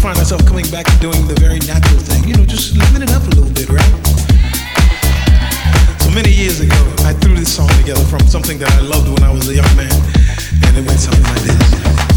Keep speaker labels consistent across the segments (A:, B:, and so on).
A: find ourselves coming back to doing the very natural thing. You know, just living it up a little bit, right? So many years ago, I threw this song together from something that I loved when I was a young man, and it went something like this.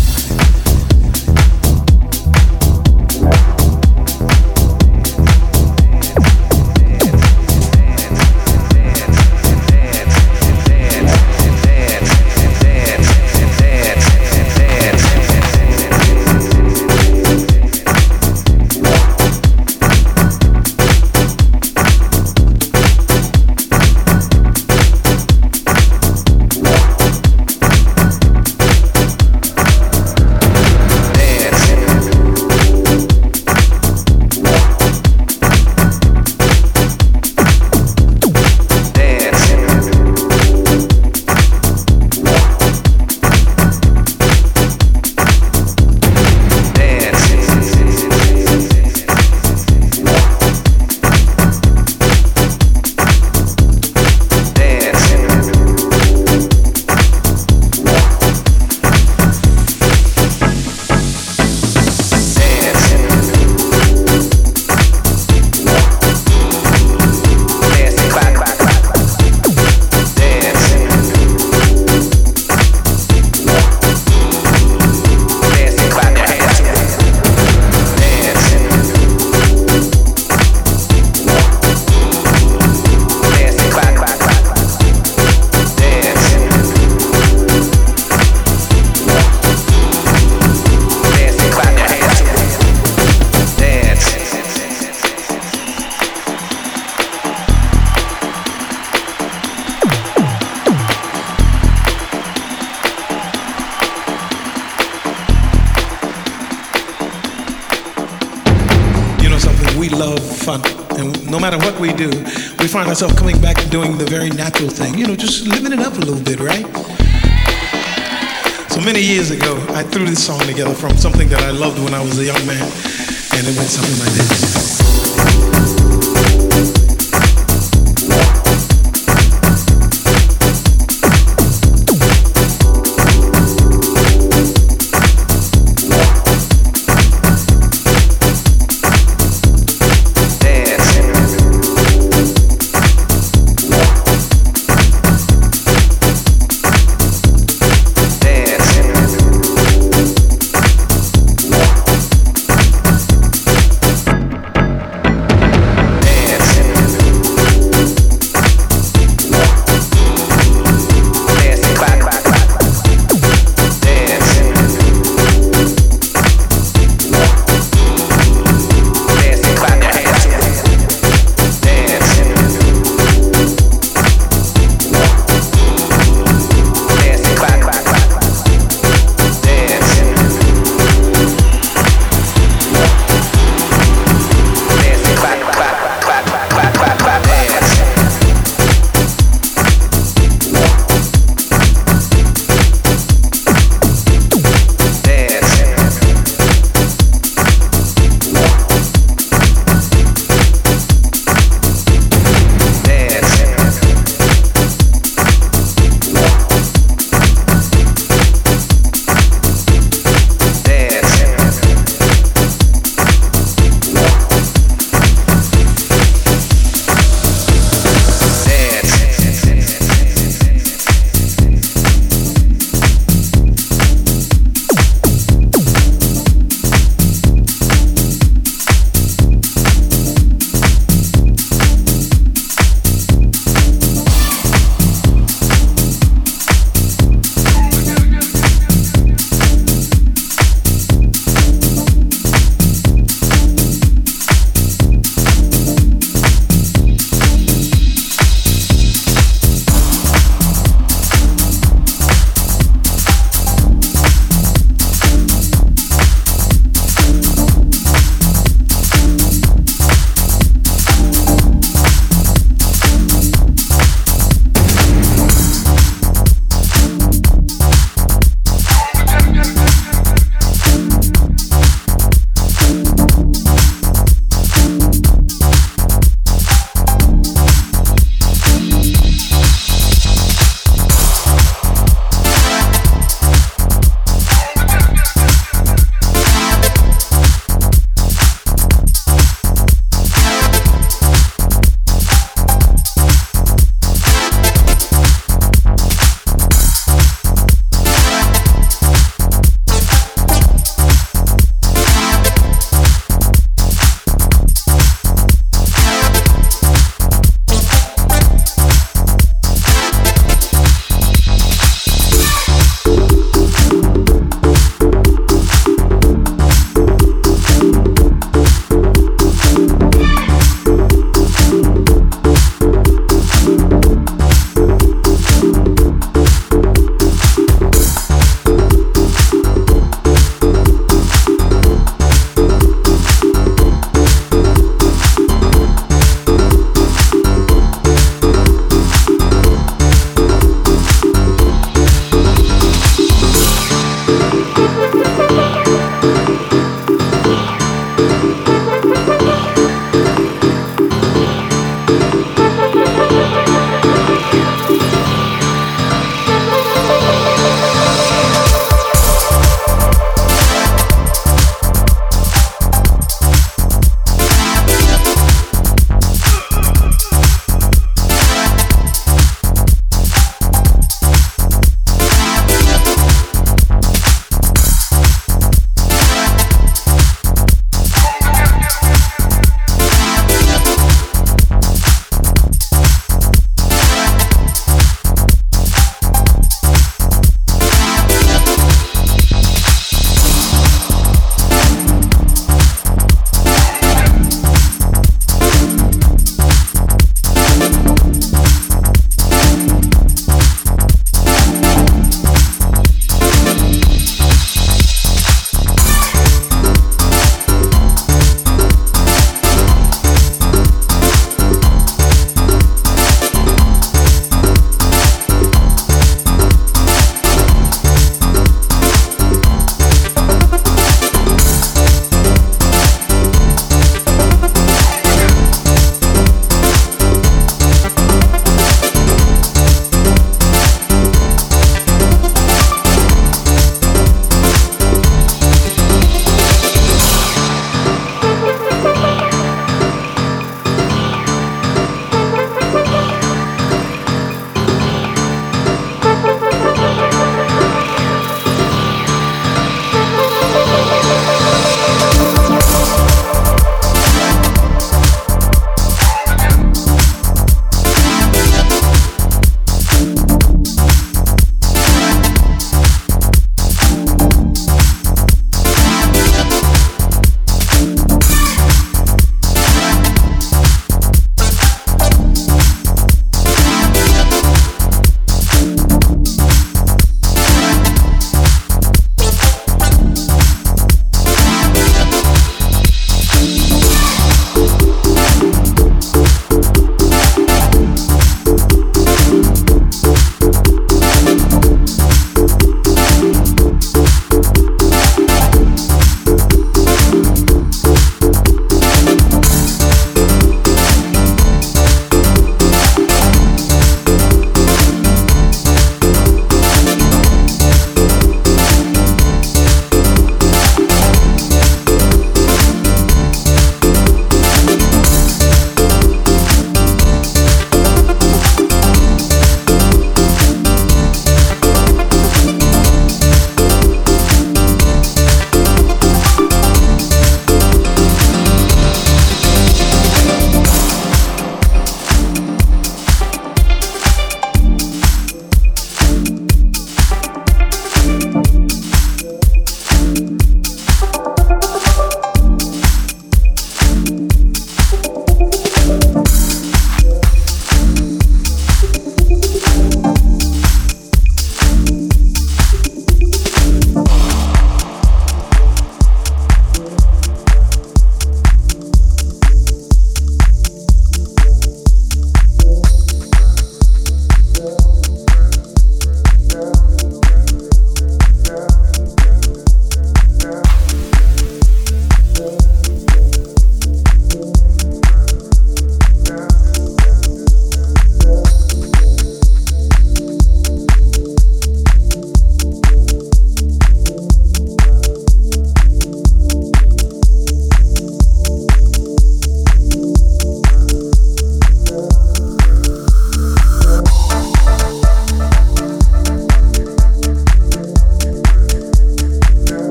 A: I threw this song together from something that I loved when I was a young man, and it went something like this.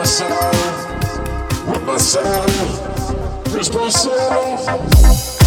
B: my with myself, just myself.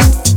B: Feel